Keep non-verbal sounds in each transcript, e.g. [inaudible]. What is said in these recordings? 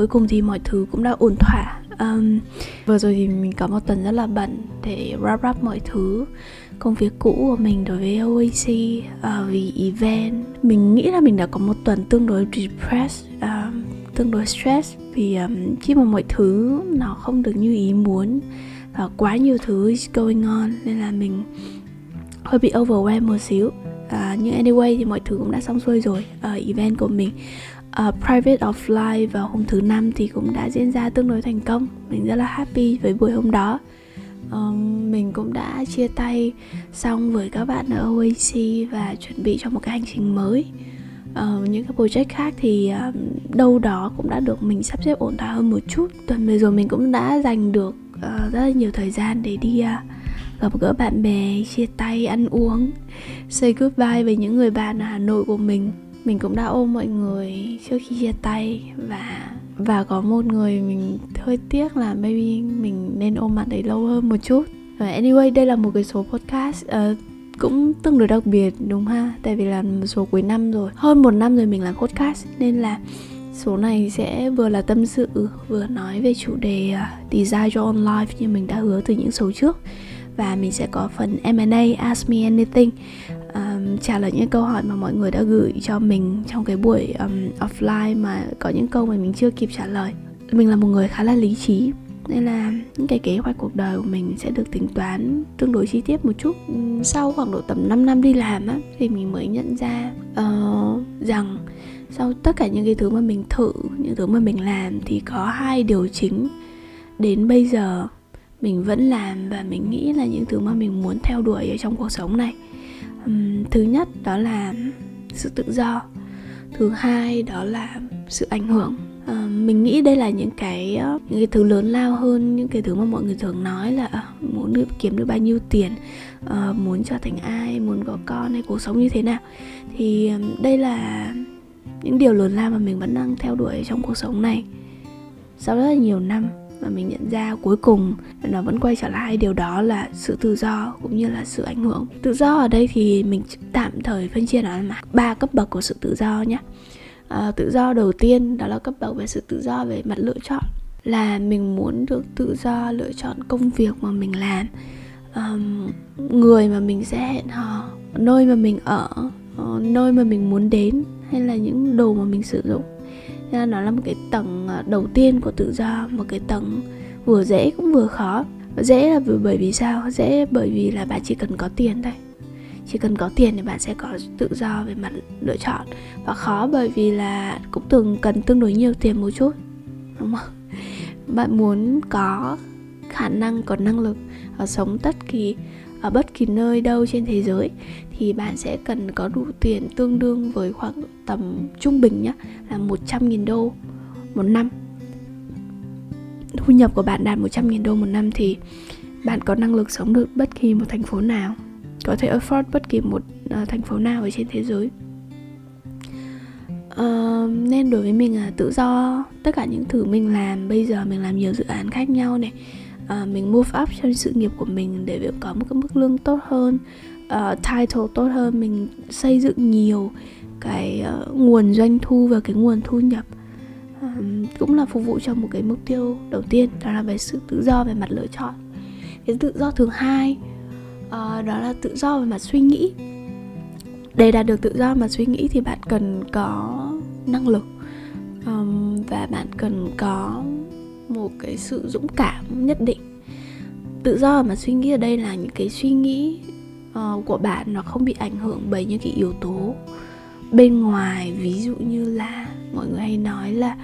cuối cùng thì mọi thứ cũng đã ổn thỏa. Um, vừa rồi thì mình có một tuần rất là bận để wrap up mọi thứ công việc cũ của mình đối với OAC uh, ờ, vì event. Mình nghĩ là mình đã có một tuần tương đối depressed uh, tương đối stress vì um, khi mà mọi thứ nó không được như ý muốn và quá nhiều thứ is going on nên là mình hơi bị overwhelmed một xíu. Uh, nhưng anyway thì mọi thứ cũng đã xong xuôi rồi uh, event của mình uh, private offline vào hôm thứ năm thì cũng đã diễn ra tương đối thành công. Mình rất là happy với buổi hôm đó. Um, mình cũng đã chia tay xong với các bạn ở OAC và chuẩn bị cho một cái hành trình mới. Uh, những cái project khác thì uh, đâu đó cũng đã được mình sắp xếp ổn thỏa hơn một chút. Tuần vừa rồi mình cũng đã dành được uh, rất là nhiều thời gian để đi uh, gặp gỡ bạn bè chia tay ăn uống say goodbye với những người bạn ở hà nội của mình mình cũng đã ôm mọi người trước khi chia tay và và có một người mình hơi tiếc là maybe mình nên ôm bạn ấy lâu hơn một chút. Anyway đây là một cái số podcast uh, cũng tương đối đặc biệt đúng ha? Tại vì là một số cuối năm rồi. Hơn một năm rồi mình làm podcast nên là số này sẽ vừa là tâm sự vừa nói về chủ đề uh, design your own life như mình đã hứa từ những số trước. Và mình sẽ có phần M&A Ask Me Anything um, trả lời những câu hỏi mà mọi người đã gửi cho mình trong cái buổi um, offline mà có những câu mà mình chưa kịp trả lời. Mình là một người khá là lý trí nên là những cái kế hoạch cuộc đời của mình sẽ được tính toán tương đối chi tiết một chút. Ừ, sau khoảng độ tầm 5 năm đi làm á thì mình mới nhận ra uh, rằng sau tất cả những cái thứ mà mình thử những thứ mà mình làm thì có hai điều chính. Đến bây giờ mình vẫn làm và mình nghĩ là những thứ mà mình muốn theo đuổi ở trong cuộc sống này um, thứ nhất đó là sự tự do. Thứ hai đó là sự ảnh hưởng. Ờ, mình nghĩ đây là những cái ờ, những cái thứ lớn lao hơn những cái thứ mà mọi người thường nói là ờ, muốn được kiếm được bao nhiêu tiền muốn trở thành ai muốn có con hay cuộc sống như thế nào? Thì đây là những điều lớn lao mà mình vẫn đang theo đuổi trong cuộc sống này. Sau rất là nhiều năm mà mình nhận ra cuối cùng nó vẫn quay trở lại. Điều đó là sự tự do cũng như là sự ảnh hưởng. Tự do ở đây thì mình tạm thời phân chia nó là ba cấp bậc của sự tự do nhé. À, tự do đầu tiên đó là cấp bậc về sự tự do về mặt lựa chọn là mình muốn được tự do lựa chọn công việc mà mình làm. Um, người mà mình sẽ hẹn hò nơi mà mình ở uh, nơi mà mình muốn đến hay là những đồ mà mình sử dụng nên nó là một cái tầng à, đầu tiên của tự do, một cái tầng vừa dễ cũng vừa khó. Dễ là bởi vì sao? Dễ bởi vì là bạn chỉ cần có tiền thôi. Chỉ cần có tiền thì bạn sẽ có tự do về mặt lựa chọn. Và khó bởi vì là cũng từng, cần tương đối nhiều tiền một chút, đúng không? [laughs] Bạn muốn có khả năng, có năng lực ở sống tất kỳ, ở bất kỳ nơi đâu trên thế giới thì bạn sẽ cần có đủ tiền tương đương với khoảng tầm trung bình nhá là 100.000 đô một năm. Thu nhập của bạn đạt 100.000 đô một năm thì bạn có năng lực sống được bất kỳ một thành phố nào có thể afford bất kỳ một uh, thành phố nào ở trên thế giới. Uh, nên đối với mình là tự do tất cả những thứ mình làm bây giờ mình làm nhiều dự án khác nhau này uh, mình move up trong sự nghiệp của mình để có một cái mức lương tốt hơn uh, title tốt hơn mình xây dựng nhiều cái uh, nguồn doanh thu và cái nguồn thu nhập um, cũng là phục vụ cho một cái mục tiêu đầu tiên đó là về sự tự do về mặt lựa chọn. Cái tự do thứ hai uh, đó là tự do về mặt suy nghĩ. Để đạt được tự do mà suy nghĩ thì bạn cần có năng lực um, và bạn cần có một cái sự dũng cảm nhất định. Tự do mà suy nghĩ ở đây là những cái suy nghĩ uh, của bạn nó không bị ảnh hưởng bởi những cái yếu tố bên ngoài. Ví dụ như là mọi người hay nói là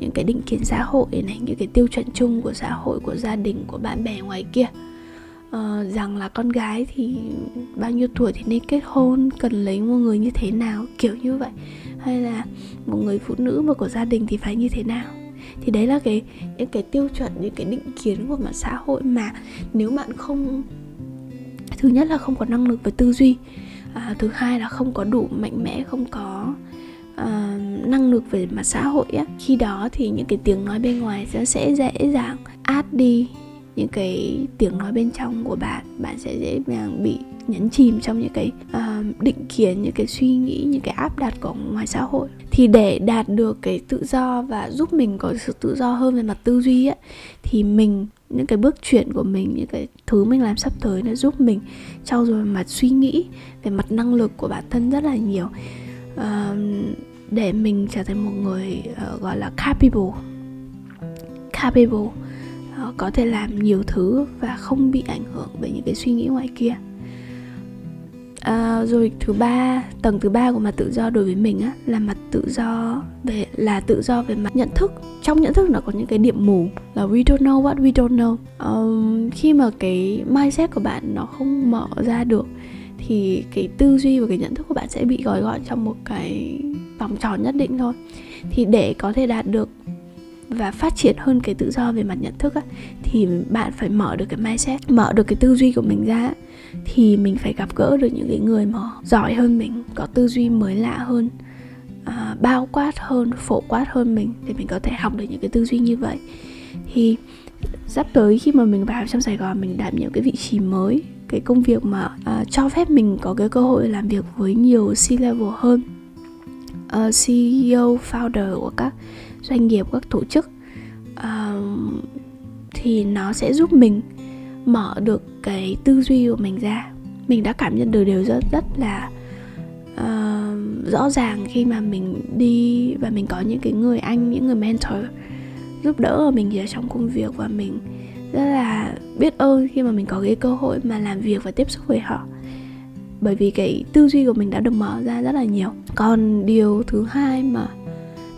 những cái định kiến xã hội này những cái tiêu chuẩn chung của xã hội của gia đình của bạn bè ngoài kia. Uh, rằng là con gái thì bao nhiêu tuổi thì nên kết hôn cần lấy một người như thế nào kiểu như vậy. Hay là một người phụ nữ mà của gia đình thì phải như thế nào. Thì đấy là cái những cái tiêu chuẩn những cái định kiến của mặt xã hội mà nếu bạn không thứ nhất là không có năng lực về tư duy. À, thứ hai là không có đủ mạnh mẽ không có uh, năng lực về mặt xã hội á. Khi đó thì những cái tiếng nói bên ngoài sẽ sẽ dễ dàng át đi những cái tiếng nói bên trong của bạn. Bạn sẽ dễ dàng bị nhấn chìm trong những cái uh, định kiến những cái suy nghĩ những cái áp đặt của ngoài xã hội. Thì để đạt được cái tự do và giúp mình có sự tự do hơn về mặt tư duy ấy, thì mình những cái bước chuyển của mình những cái thứ mình làm sắp tới nó giúp mình trau dồi mặt suy nghĩ về mặt năng lực của bản thân rất là nhiều. Uh, để mình trở thành một người uh, gọi là capable capable uh, có thể làm nhiều thứ và không bị ảnh hưởng bởi những cái suy nghĩ ngoài kia à, rồi thứ ba tầng thứ ba của mặt tự do đối với mình á là mặt tự do về là tự do về mặt nhận thức. Trong nhận thức nó có những cái điểm mù là we don't know what we don't know. Um, khi mà cái mindset của bạn nó không mở ra được thì cái tư duy và cái nhận thức của bạn sẽ bị gói gọn trong một cái vòng tròn nhất định thôi. Thì để có thể đạt được và phát triển hơn cái tự do về mặt nhận thức á, thì bạn phải mở được cái mindset mở được cái tư duy của mình ra thì mình phải gặp gỡ được những cái người mà giỏi hơn mình có tư duy mới lạ hơn à, bao quát hơn phổ quát hơn mình để mình có thể học được những cái tư duy như vậy. Thì sắp tới khi mà mình vào trong Sài Gòn mình đảm nhiệm cái vị trí mới cái công việc mà uh, cho phép mình có cái cơ hội làm việc với nhiều C-level hơn ờ, uh, CEO, founder của các doanh nghiệp, các tổ chức uh, thì nó sẽ giúp mình mở được cái tư duy của mình ra. Mình đã cảm nhận được điều rất rất là uh, rõ ràng khi mà mình đi và mình có những cái người anh những người mentor giúp đỡ ở mình ở trong công việc và mình rất là biết ơn khi mà mình có cái cơ hội mà làm việc và tiếp xúc với họ. Bởi vì cái tư duy của mình đã được mở ra rất là nhiều. Còn điều thứ hai mà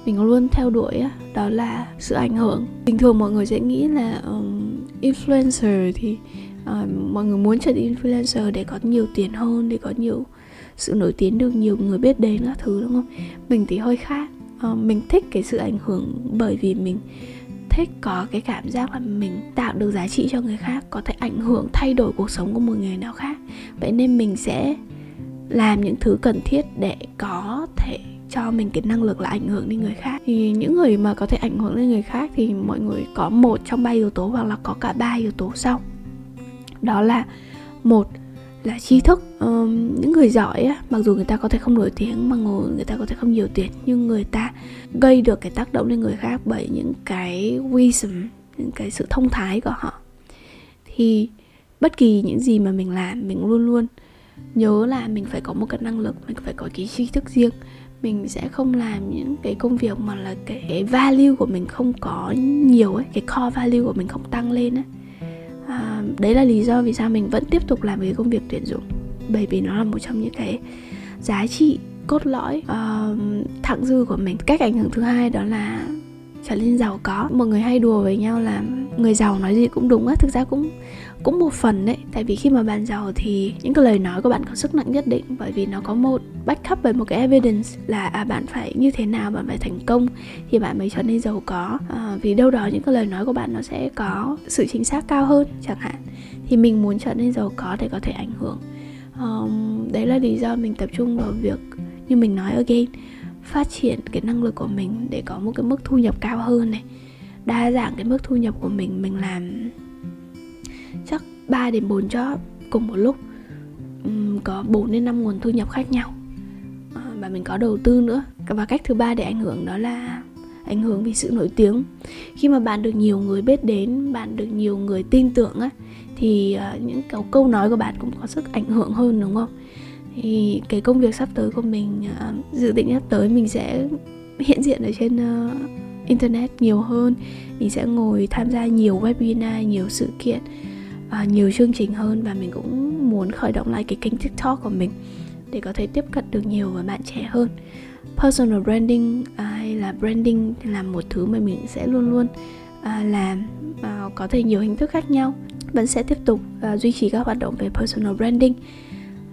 mình luôn theo đuổi đó là sự ảnh hưởng. Bình thường mọi người sẽ nghĩ là um, influencer thì uh, mọi người muốn trở thành influencer để có nhiều tiền hơn để có nhiều sự nổi tiếng được nhiều người biết đến các thứ đúng không? Mình thì hơi khác. Uh, mình thích cái sự ảnh hưởng bởi vì mình thích có cái cảm giác là mình tạo được giá trị cho người khác có thể ảnh hưởng thay đổi cuộc sống của một người nào khác. Vậy nên mình sẽ làm những thứ cần thiết để có cho mình cái năng lực là ảnh hưởng đến người khác. Thì những người mà có thể ảnh hưởng đến người khác thì mọi người có một trong ba yếu tố hoặc là có cả ba yếu tố sau. Đó là một là tri thức. Um, những người giỏi á, mặc dù người ta có thể không nổi tiếng mà người, người ta có thể không nhiều tiền nhưng người ta gây được cái tác động lên người khác bởi những cái wisdom những cái sự thông thái của họ. Thì bất kỳ những gì mà mình làm mình luôn luôn nhớ là mình phải có một cái năng lực mình phải có cái tri thức riêng mình sẽ không làm những cái công việc mà là cái, cái value của mình không có nhiều ấy cái core value của mình không tăng lên ấy. À, đấy là lý do vì sao mình vẫn tiếp tục làm cái công việc tuyển dụng. Bởi vì nó là một trong những cái giá trị cốt lõi uh, thặng dư của mình. Cách ảnh hưởng thứ hai đó là trở nên giàu có. Mọi người hay đùa với nhau là người giàu nói gì cũng đúng á thực ra cũng cũng một phần đấy. Tại vì khi mà bạn giàu thì những cái lời nói của bạn có sức nặng nhất định bởi vì nó có một backup bởi một cái evidence là à, bạn phải như thế nào bạn phải thành công thì bạn mới trở nên giàu có. À, vì đâu đó những cái lời nói của bạn nó sẽ có sự chính xác cao hơn chẳng hạn. Thì mình muốn trở nên giàu có để có thể ảnh hưởng. Um, đấy là lý do mình tập trung vào việc như mình nói again phát triển cái năng lực của mình để có một cái mức thu nhập cao hơn này. Đa dạng cái mức thu nhập của mình mình làm chắc 3 đến 4 job cùng một lúc. Um, có 4 đến 5 nguồn thu nhập khác nhau. Uh, và mình có đầu tư nữa. Và cách thứ ba để ảnh hưởng đó là ảnh hưởng vì sự nổi tiếng. Khi mà bạn được nhiều người biết đến bạn được nhiều người tin tưởng á thì uh, những câu câu nói của bạn cũng có sức ảnh hưởng hơn đúng không? Thì cái công việc sắp tới của mình uh, dự định sắp tới mình sẽ hiện diện ở trên uh, internet nhiều hơn. Mình sẽ ngồi tham gia nhiều webinar nhiều sự kiện uh, nhiều chương trình hơn và mình cũng muốn khởi động lại cái kênh tiktok của mình để có thể tiếp cận được nhiều với bạn trẻ hơn. Personal branding uh, hay là branding là một thứ mà mình sẽ luôn luôn uh, làm uh, có thể nhiều hình thức khác nhau. Vẫn sẽ tiếp tục uh, duy trì các hoạt động về personal branding.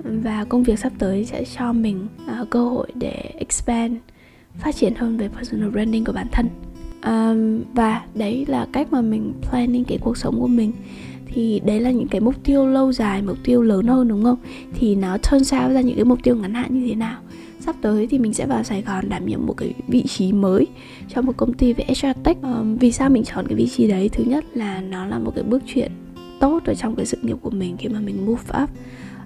Và công việc sắp tới sẽ cho mình uh, cơ hội để expand phát triển hơn về personal branding của bản thân. Um, và đấy là cách mà mình planning cái cuộc sống của mình thì đấy là những cái mục tiêu lâu dài mục tiêu lớn hơn đúng không? Thì nó turn sao ra những cái mục tiêu ngắn hạn như thế nào? Sắp tới thì mình sẽ vào Sài Gòn đảm nhiệm một cái vị trí mới cho một công ty về HR Tech. Um, vì sao mình chọn cái vị trí đấy? Thứ nhất là nó là một cái bước chuyển tốt ở trong cái sự nghiệp của mình khi mà mình move up.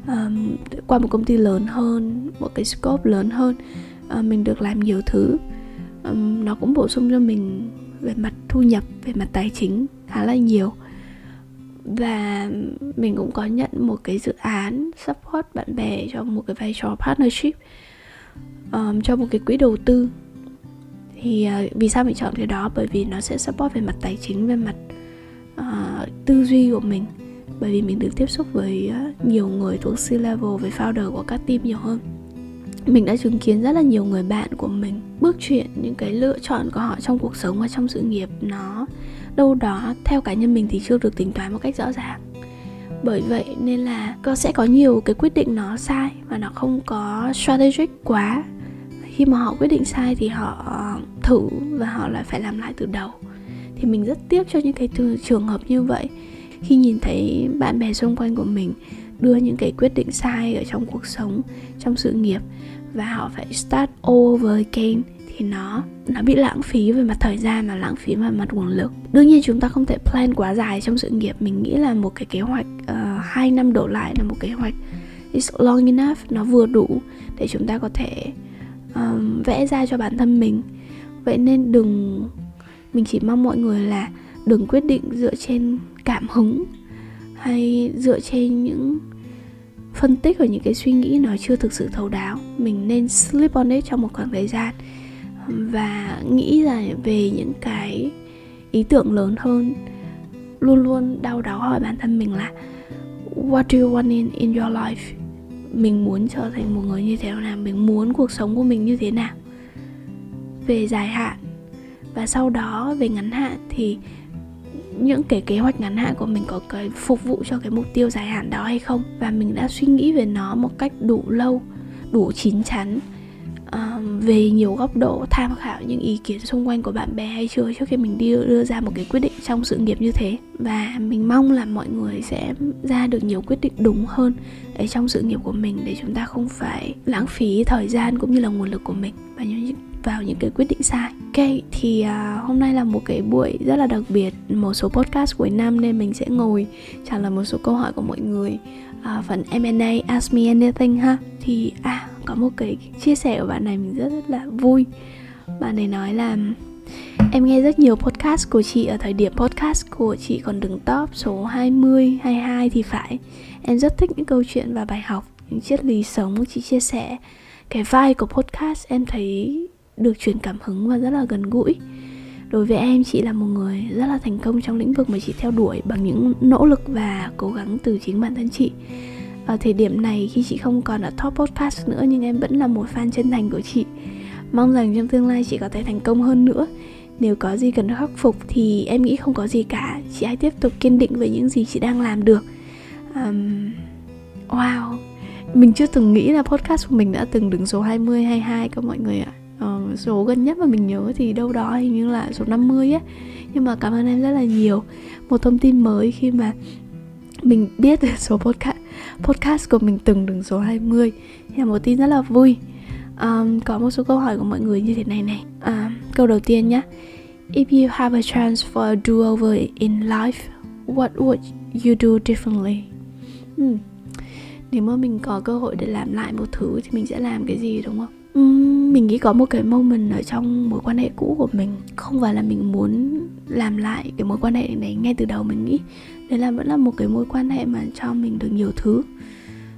Um, qua một công ty lớn hơn một cái scope lớn hơn uh, mình được làm nhiều thứ. Um, nó cũng bổ sung cho mình về mặt thu nhập về mặt tài chính khá là nhiều và mình cũng có nhận một cái dự án support bạn bè cho một cái vai trò partnership um, cho một cái quỹ đầu tư. Thì uh, vì sao mình chọn cái đó? Bởi vì nó sẽ support về mặt tài chính về mặt uh, tư duy của mình. Bởi vì mình được tiếp xúc với uh, nhiều người thuộc C level với founder của các team nhiều hơn. Mình đã chứng kiến rất là nhiều người bạn của mình bước chuyển những cái lựa chọn của họ trong cuộc sống và trong sự nghiệp nó đâu đó theo cá nhân mình thì chưa được tính toán một cách rõ ràng. Bởi vậy nên là có sẽ có nhiều cái quyết định nó sai và nó không có strategic quá. Khi mà họ quyết định sai thì họ thử và họ lại phải làm lại từ đầu. Thì mình rất tiếc cho những cái trường hợp như vậy. Khi nhìn thấy bạn bè xung quanh của mình đưa những cái quyết định sai ở trong cuộc sống, trong sự nghiệp và họ phải start over again thì nó nó bị lãng phí về mặt thời gian và lãng phí về mặt nguồn lực. Đương nhiên chúng ta không thể plan quá dài trong sự nghiệp. Mình nghĩ là một cái kế hoạch ờ, uh, 2 năm đổ lại là một kế hoạch is long enough nó vừa đủ để chúng ta có thể um, vẽ ra cho bản thân mình. Vậy nên đừng mình chỉ mong mọi người là đừng quyết định dựa trên cảm hứng hay dựa trên những phân tích và những cái suy nghĩ nó chưa thực sự thấu đáo. Mình nên sleep on it trong một khoảng thời gian và nghĩ là về những cái ý tưởng lớn hơn. Luôn luôn đau đáu hỏi bản thân mình là, what do you want in in your life? Mình muốn trở thành một người như thế nào, mình muốn cuộc sống của mình như thế nào? Về dài hạn và sau đó về ngắn hạn thì những cái kế hoạch ngắn hạn của mình có cái phục vụ cho cái mục tiêu dài hạn đó hay không? Và mình đã suy nghĩ về nó một cách đủ lâu, đủ chín chắn về nhiều góc độ tham khảo những ý kiến xung quanh của bạn bè hay chưa trước khi mình đi đưa ra một cái quyết định trong sự nghiệp như thế. Và mình mong là mọi người sẽ ra được nhiều quyết định đúng hơn ở trong sự nghiệp của mình để chúng ta không phải lãng phí thời gian cũng như là nguồn lực của mình và những vào những cái quyết định sai. Ok thì uh, hôm nay là một cái buổi rất là đặc biệt một số podcast cuối năm nên mình sẽ ngồi trả lời một số câu hỏi của mọi người uh, phần M&A Ask Me Anything ha. Thì à có một cái chia sẻ của bạn này mình rất, rất là vui. Bạn này nói là Em nghe rất nhiều podcast của chị ở thời điểm podcast của chị còn đứng top số 20, 22 thì phải. Em rất thích những câu chuyện và bài học, những triết lý sống của chị chia sẻ. Cái vai của podcast em thấy được truyền cảm hứng và rất là gần gũi đối với em chị là một người rất là thành công trong lĩnh vực mà chị theo đuổi bằng những nỗ lực và cố gắng từ chính bản thân chị. Ở thời điểm này khi chị không còn ở top podcast nữa nhưng em vẫn là một fan chân thành của chị. Mong rằng trong tương lai chị có thể thành công hơn nữa. Nếu có gì cần khắc phục thì em nghĩ không có gì cả. Chị hãy tiếp tục kiên định với những gì chị đang làm được. Um, wow. Mình chưa từng nghĩ là podcast của mình đã từng đứng số 20 22 các mọi người ạ uh, số gần nhất mà mình nhớ thì đâu đó hình như là số 50 á. Nhưng mà cảm ơn em rất là nhiều. Một thông tin mới khi mà mình biết được số podcast podcast của mình từng đứng số 20 là một tin rất là vui. Um, có một số câu hỏi của mọi người như thế này này. Uh, câu đầu tiên nhé if you have a chance for a do over in life what would you do differently? Hmm. nếu mà mình có cơ hội để làm lại một thứ thì mình sẽ làm cái gì đúng không? Mình nghĩ có một cái moment ở trong mối quan hệ cũ của mình không phải là mình muốn làm lại cái mối quan hệ này ngay từ đầu mình nghĩ. Đấy là vẫn là một cái mối quan hệ mà cho mình được nhiều thứ.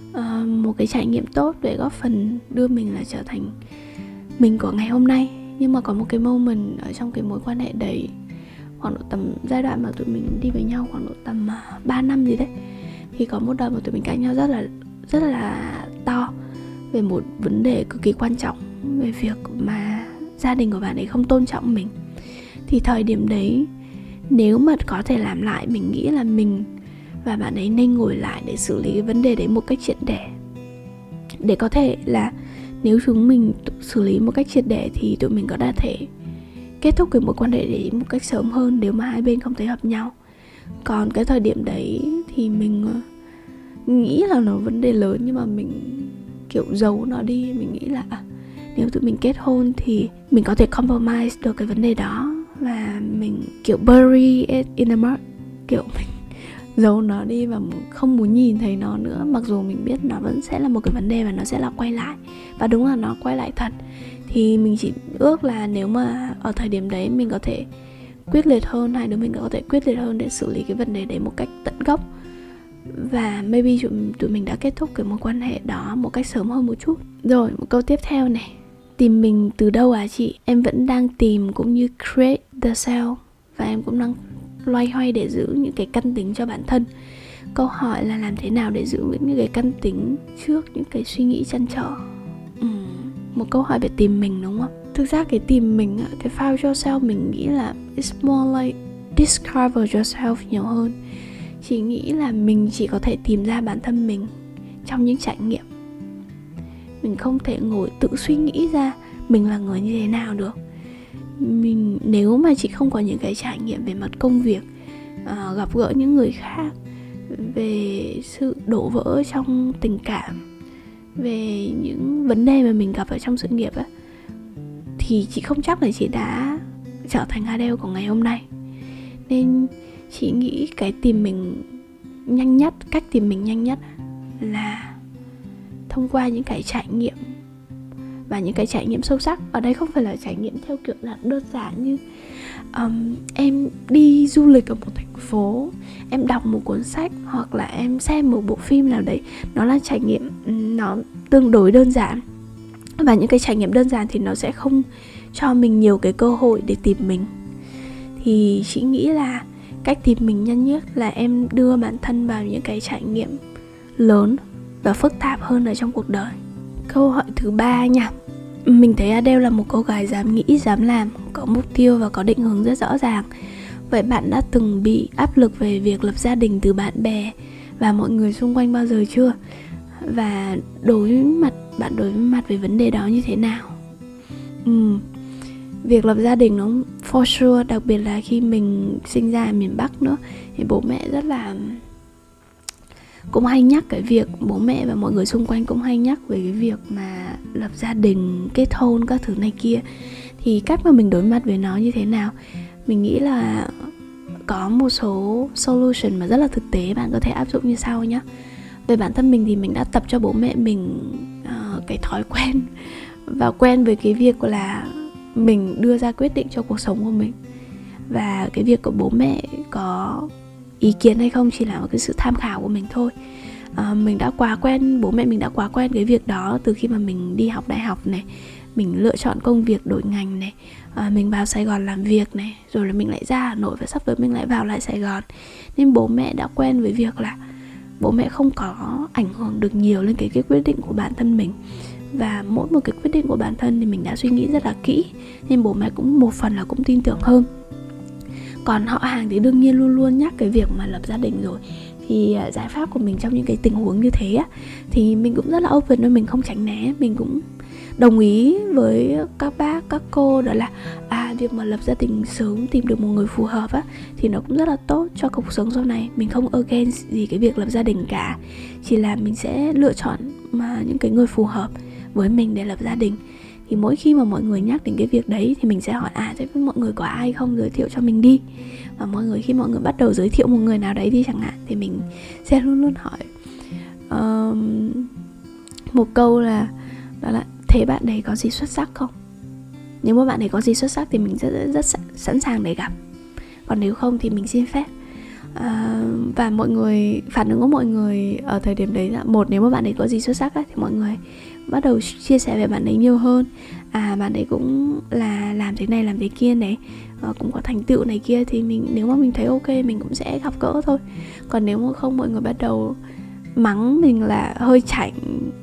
Uh, một cái trải nghiệm tốt để góp phần đưa mình là trở thành mình của ngày hôm nay. Nhưng mà có một cái moment ở trong cái mối quan hệ đấy khoảng độ tầm giai đoạn mà tụi mình đi với nhau khoảng độ tầm à, 3 năm gì đấy thì có một đợt mà tụi mình cãi nhau rất là rất là to về một vấn đề cực kỳ quan trọng về việc mà gia đình của bạn ấy không tôn trọng mình. Thì thời điểm đấy, nếu mà có thể làm lại, mình nghĩ là mình và bạn ấy nên ngồi lại để xử lý cái vấn đề đấy một cách triệt để. Để có thể là nếu chúng mình xử lý một cách triệt để thì tụi mình có thể kết thúc cái mối quan hệ đấy một cách sớm hơn nếu mà hai bên không thấy hợp nhau. Còn cái thời điểm đấy thì mình ờ, nghĩ là nó vấn đề lớn nhưng mà mình kiểu giấu nó đi, mình nghĩ là nếu tụi mình kết hôn thì mình có thể compromise được cái vấn đề đó và mình, kiểu, bury it in the mud. Kiểu, [laughs] mình giấu nó đi và không muốn nhìn thấy nó nữa, mặc dù mình biết nó vẫn sẽ là một cái vấn đề và nó sẽ là quay lại. Và đúng là nó quay lại thật. Thì mình chỉ ước là nếu mà ở thời điểm đấy mình có thể quyết liệt hơn, hai đứa mình có thể quyết liệt hơn để xử lý cái vấn đề đấy một cách tận gốc và maybe tụi, tụi mình đã kết thúc cái mối quan hệ đó một cách sớm hơn một chút. Rồi một câu tiếp theo này. Tìm mình từ đâu à chị? Em vẫn đang tìm cũng như create the self. Và em cũng đang loay hoay để giữ những cái căn tính cho bản thân. Câu hỏi là làm thế nào để giữ vững những cái căn tính trước những cái suy nghĩ chăn trở? Ừ, một câu hỏi về tìm mình đúng không? Thực ra cái tìm mình cái found yourself mình nghĩ là it's more like discover yourself nhiều hơn chỉ nghĩ là mình chỉ có thể tìm ra bản thân mình trong những trải nghiệm. Mình không thể ngồi tự suy nghĩ ra mình là người như thế nào được. Mình nếu mà chị không có những cái trải nghiệm về mặt công việc uh, gặp gỡ những người khác về sự đổ vỡ trong tình cảm về những vấn đề mà mình gặp ở trong sự nghiệp á thì chị không chắc là chị đã trở thành Adele của ngày hôm nay. Nên chị nghĩ cái tìm mình nhanh nhất cách tìm mình nhanh nhất là thông qua những cái trải nghiệm và những cái trải nghiệm sâu sắc. Ở đây không phải là trải nghiệm theo kiểu là đơn giản như um, em đi du lịch ở một thành phố em đọc một cuốn sách hoặc là em xem một bộ phim nào đấy. Nó là trải nghiệm nó tương đối đơn giản và những cái trải nghiệm đơn giản thì nó sẽ không cho mình nhiều cái cơ hội để tìm mình. Thì chị nghĩ là cách tìm mình nhanh nhất là em đưa bản thân vào những cái trải nghiệm lớn và phức tạp hơn ở trong cuộc đời. Câu hỏi thứ ba nha. Mình thấy Adele là một cô gái dám nghĩ, dám làm, có mục tiêu và có định hướng rất rõ ràng. Vậy bạn đã từng bị áp lực về việc lập gia đình từ bạn bè và mọi người xung quanh bao giờ chưa? Và đối mặt, bạn đối mặt với vấn đề đó như thế nào? Ừ việc lập gia đình nó for sure đặc biệt là khi mình sinh ra ở miền bắc nữa thì bố mẹ rất là cũng hay nhắc cái việc bố mẹ và mọi người xung quanh cũng hay nhắc về cái việc mà lập gia đình kết hôn các thứ này kia. Thì cách mà mình đối mặt với nó như thế nào? Mình nghĩ là có một số solution mà rất là thực tế bạn có thể áp dụng như sau nhé về bản thân mình thì mình đã tập cho bố mẹ mình uh, cái thói [laughs] quen và quen với cái việc là mình đưa ra quyết định cho cuộc sống của mình. Và cái việc của bố mẹ có ý kiến hay không chỉ là một cái sự tham khảo của mình thôi. À, mình đã quá quen bố mẹ mình đã quá quen cái việc đó từ khi mà mình đi học đại học này. Mình lựa chọn công việc đổi ngành này. À, mình vào sài gòn làm việc này rồi là mình lại ra hà nội và sắp tới mình lại vào lại sài gòn. Nên bố mẹ đã quen với việc là bố mẹ không có ảnh hưởng được nhiều lên cái cái quyết định của bản thân mình. Và mỗi một cái quyết định của bản thân thì mình đã suy nghĩ rất là kỹ, nên bố mẹ cũng một phần là cũng tin tưởng hơn. Còn họ hàng thì đương nhiên luôn luôn nhắc cái việc mà lập gia đình rồi. Thì à, giải pháp của mình trong những cái tình huống như thế á, thì mình cũng rất là open nên mình không tránh né, mình cũng đồng ý với các bác các cô đó là à việc mà lập gia đình sớm tìm được một người phù hợp á thì nó cũng rất là tốt cho cuộc sống sau này. Mình không against gì cái việc lập gia đình cả. Chỉ là mình sẽ lựa chọn mà những cái người phù hợp với mình để lập gia đình. Thì mỗi khi mà mọi người nhắc đến cái việc đấy thì mình sẽ hỏi à thế mọi người có ai không? Giới thiệu cho mình đi. Và mọi người khi mọi người bắt đầu giới thiệu một người nào đấy đi chẳng hạn thì mình sẽ luôn luôn hỏi. Um, một câu là đó là thế bạn đấy có gì xuất sắc không? Nếu mà bạn ấy có gì xuất sắc thì mình rất rất, rất sẵn sàng để gặp. Còn nếu không thì mình xin phép. À, và mọi người phản ứng của mọi người ở thời điểm đấy là một nếu mà bạn ấy có gì xuất sắc ấy, thì mọi người bắt đầu chia sẻ về bạn ấy nhiều hơn. À bạn ấy cũng là làm thế này làm thế kia này à, cũng có thành tựu này kia thì mình nếu mà mình thấy ok mình cũng sẽ gặp gỡ thôi. Còn nếu mà không mọi người bắt đầu mắng mình là hơi chảnh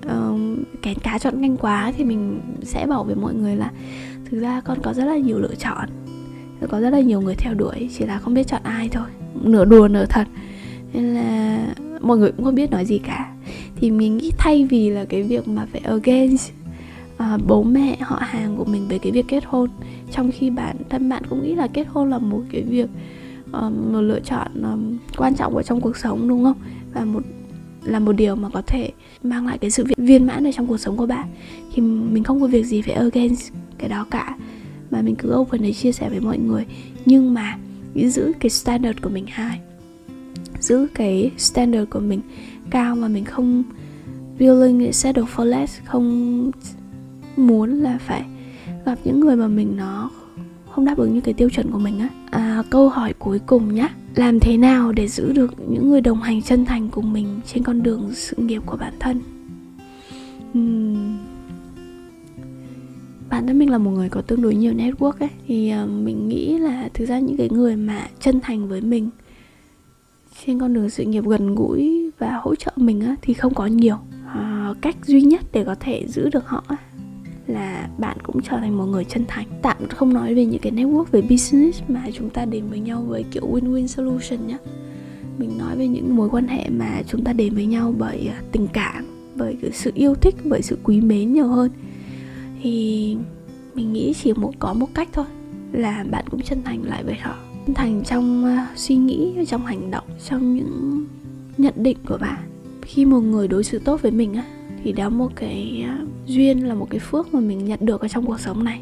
uh, kén cá chọn nhanh quá thì mình sẽ bảo với mọi người là thực ra con có rất là nhiều lựa chọn có rất là nhiều người theo đuổi chỉ là không biết chọn ai thôi. Nửa đùa nửa thật. Nên là mọi người cũng không biết nói gì cả. Thì mình nghĩ thay vì là cái việc mà phải against uh, bố mẹ họ hàng của mình về cái việc kết hôn trong khi bản thân bạn cũng nghĩ là kết hôn là một cái việc um, một lựa chọn um, quan trọng ở trong cuộc sống đúng không? Và một là một điều mà có thể mang lại cái sự viên mãn ở trong cuộc sống của bạn. Thì mình không có việc gì phải against cái đó cả. Mà mình cứ open để chia sẻ với mọi người. Nhưng mà giữ cái standard của mình high giữ cái standard của mình cao mà mình không willing to settle for less không muốn là phải gặp những người mà mình nó không đáp ứng như cái tiêu chuẩn của mình á. À, câu hỏi cuối cùng nhá làm thế nào để giữ được những người đồng hành chân thành cùng mình trên con đường sự nghiệp của bản thân uhm. bản thân mình là một người có tương đối nhiều network ấy thì uh, mình nghĩ là thực ra những cái người mà chân thành với mình trên con đường sự nghiệp gần gũi và hỗ trợ mình á, thì không có nhiều à, cách duy nhất để có thể giữ được họ là bạn cũng trở thành một người chân thành. Tạm không nói về những cái network về business mà chúng ta đến với nhau với kiểu win-win solution nhé mình nói về những mối quan hệ mà chúng ta đến với nhau bởi à, tình cảm, bởi cái sự yêu thích, bởi sự quý mến nhiều hơn. Thì mình nghĩ chỉ một, có một cách thôi, là bạn cũng chân thành lại với họ. Chân thành trong à, suy nghĩ, trong hành động, trong những nhận định của bạn. Khi một người đối xử tốt với mình á thì đó một cái à, duyên là một cái phước mà mình nhận được ở trong cuộc sống này.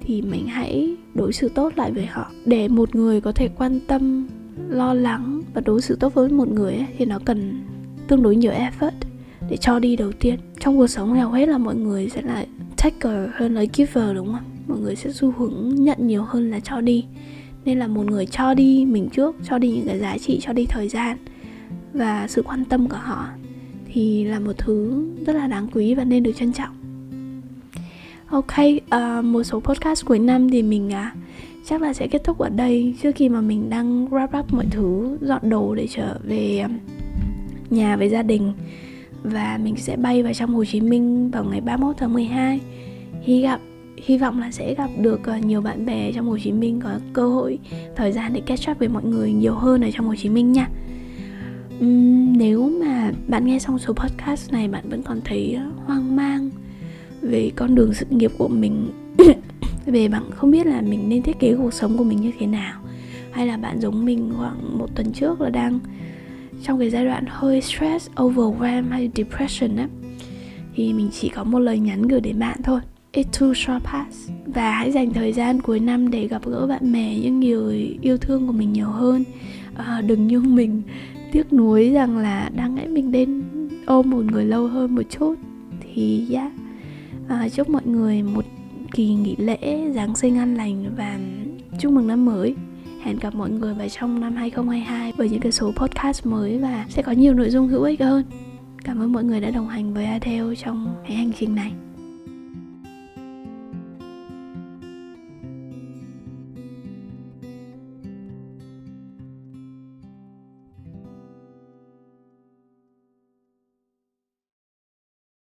Thì mình hãy đối xử tốt lại với họ. Để một người có thể quan tâm lo lắng và đối xử tốt với một người ấy, thì nó cần tương đối nhiều effort để cho đi đầu tiên. Trong cuộc sống hầu hết là mọi người sẽ là taker hơn là giver đúng không? Mọi người sẽ xu hướng nhận nhiều hơn là cho đi. Nên là một người cho đi mình trước cho đi những cái giá trị cho đi thời gian và sự quan tâm của họ thì là một thứ rất là đáng quý và nên được trân trọng. Ok uh, một số podcast cuối năm thì mình uh, chắc là sẽ kết thúc ở đây. Trước khi mà mình đang wrap up mọi thứ dọn đồ để trở về à, nhà với gia đình. Và mình sẽ bay vào trong Hồ Chí Minh vào ngày 31 tháng 12 hy gặp hy vọng là sẽ gặp được à, nhiều bạn bè trong Hồ Chí Minh có cơ hội thời gian để catch up với mọi người nhiều hơn ở trong Hồ Chí Minh nha uhm, nếu mà bạn nghe xong số podcast này bạn vẫn còn thấy ờ, hoang mang về con đường sự nghiệp của mình. [coughs] Về bạn không biết là mình nên thiết kế cuộc sống của mình như thế nào hay là bạn giống mình khoảng một tuần trước là đang trong cái giai đoạn hơi stress overwhelm hay depression á. Thì mình chỉ có một lời nhắn gửi đến bạn thôi. It too shall pass. Và hãy dành thời gian cuối năm để gặp gỡ bạn bè Những người yêu thương của mình nhiều hơn. À, Đừng như mình tiếc nuối rằng là đáng lẽ mình nên ôm một người lâu hơn một chút thì yeah. à, chúc mọi người một kỳ nghỉ lễ Giáng sinh an lành và chúc mừng năm mới Hẹn gặp mọi người vào trong năm 2022 với những cái số podcast mới và sẽ có nhiều nội dung hữu ích hơn. Cảm ơn mọi người đã đồng hành với Adele trong cái hành trình này.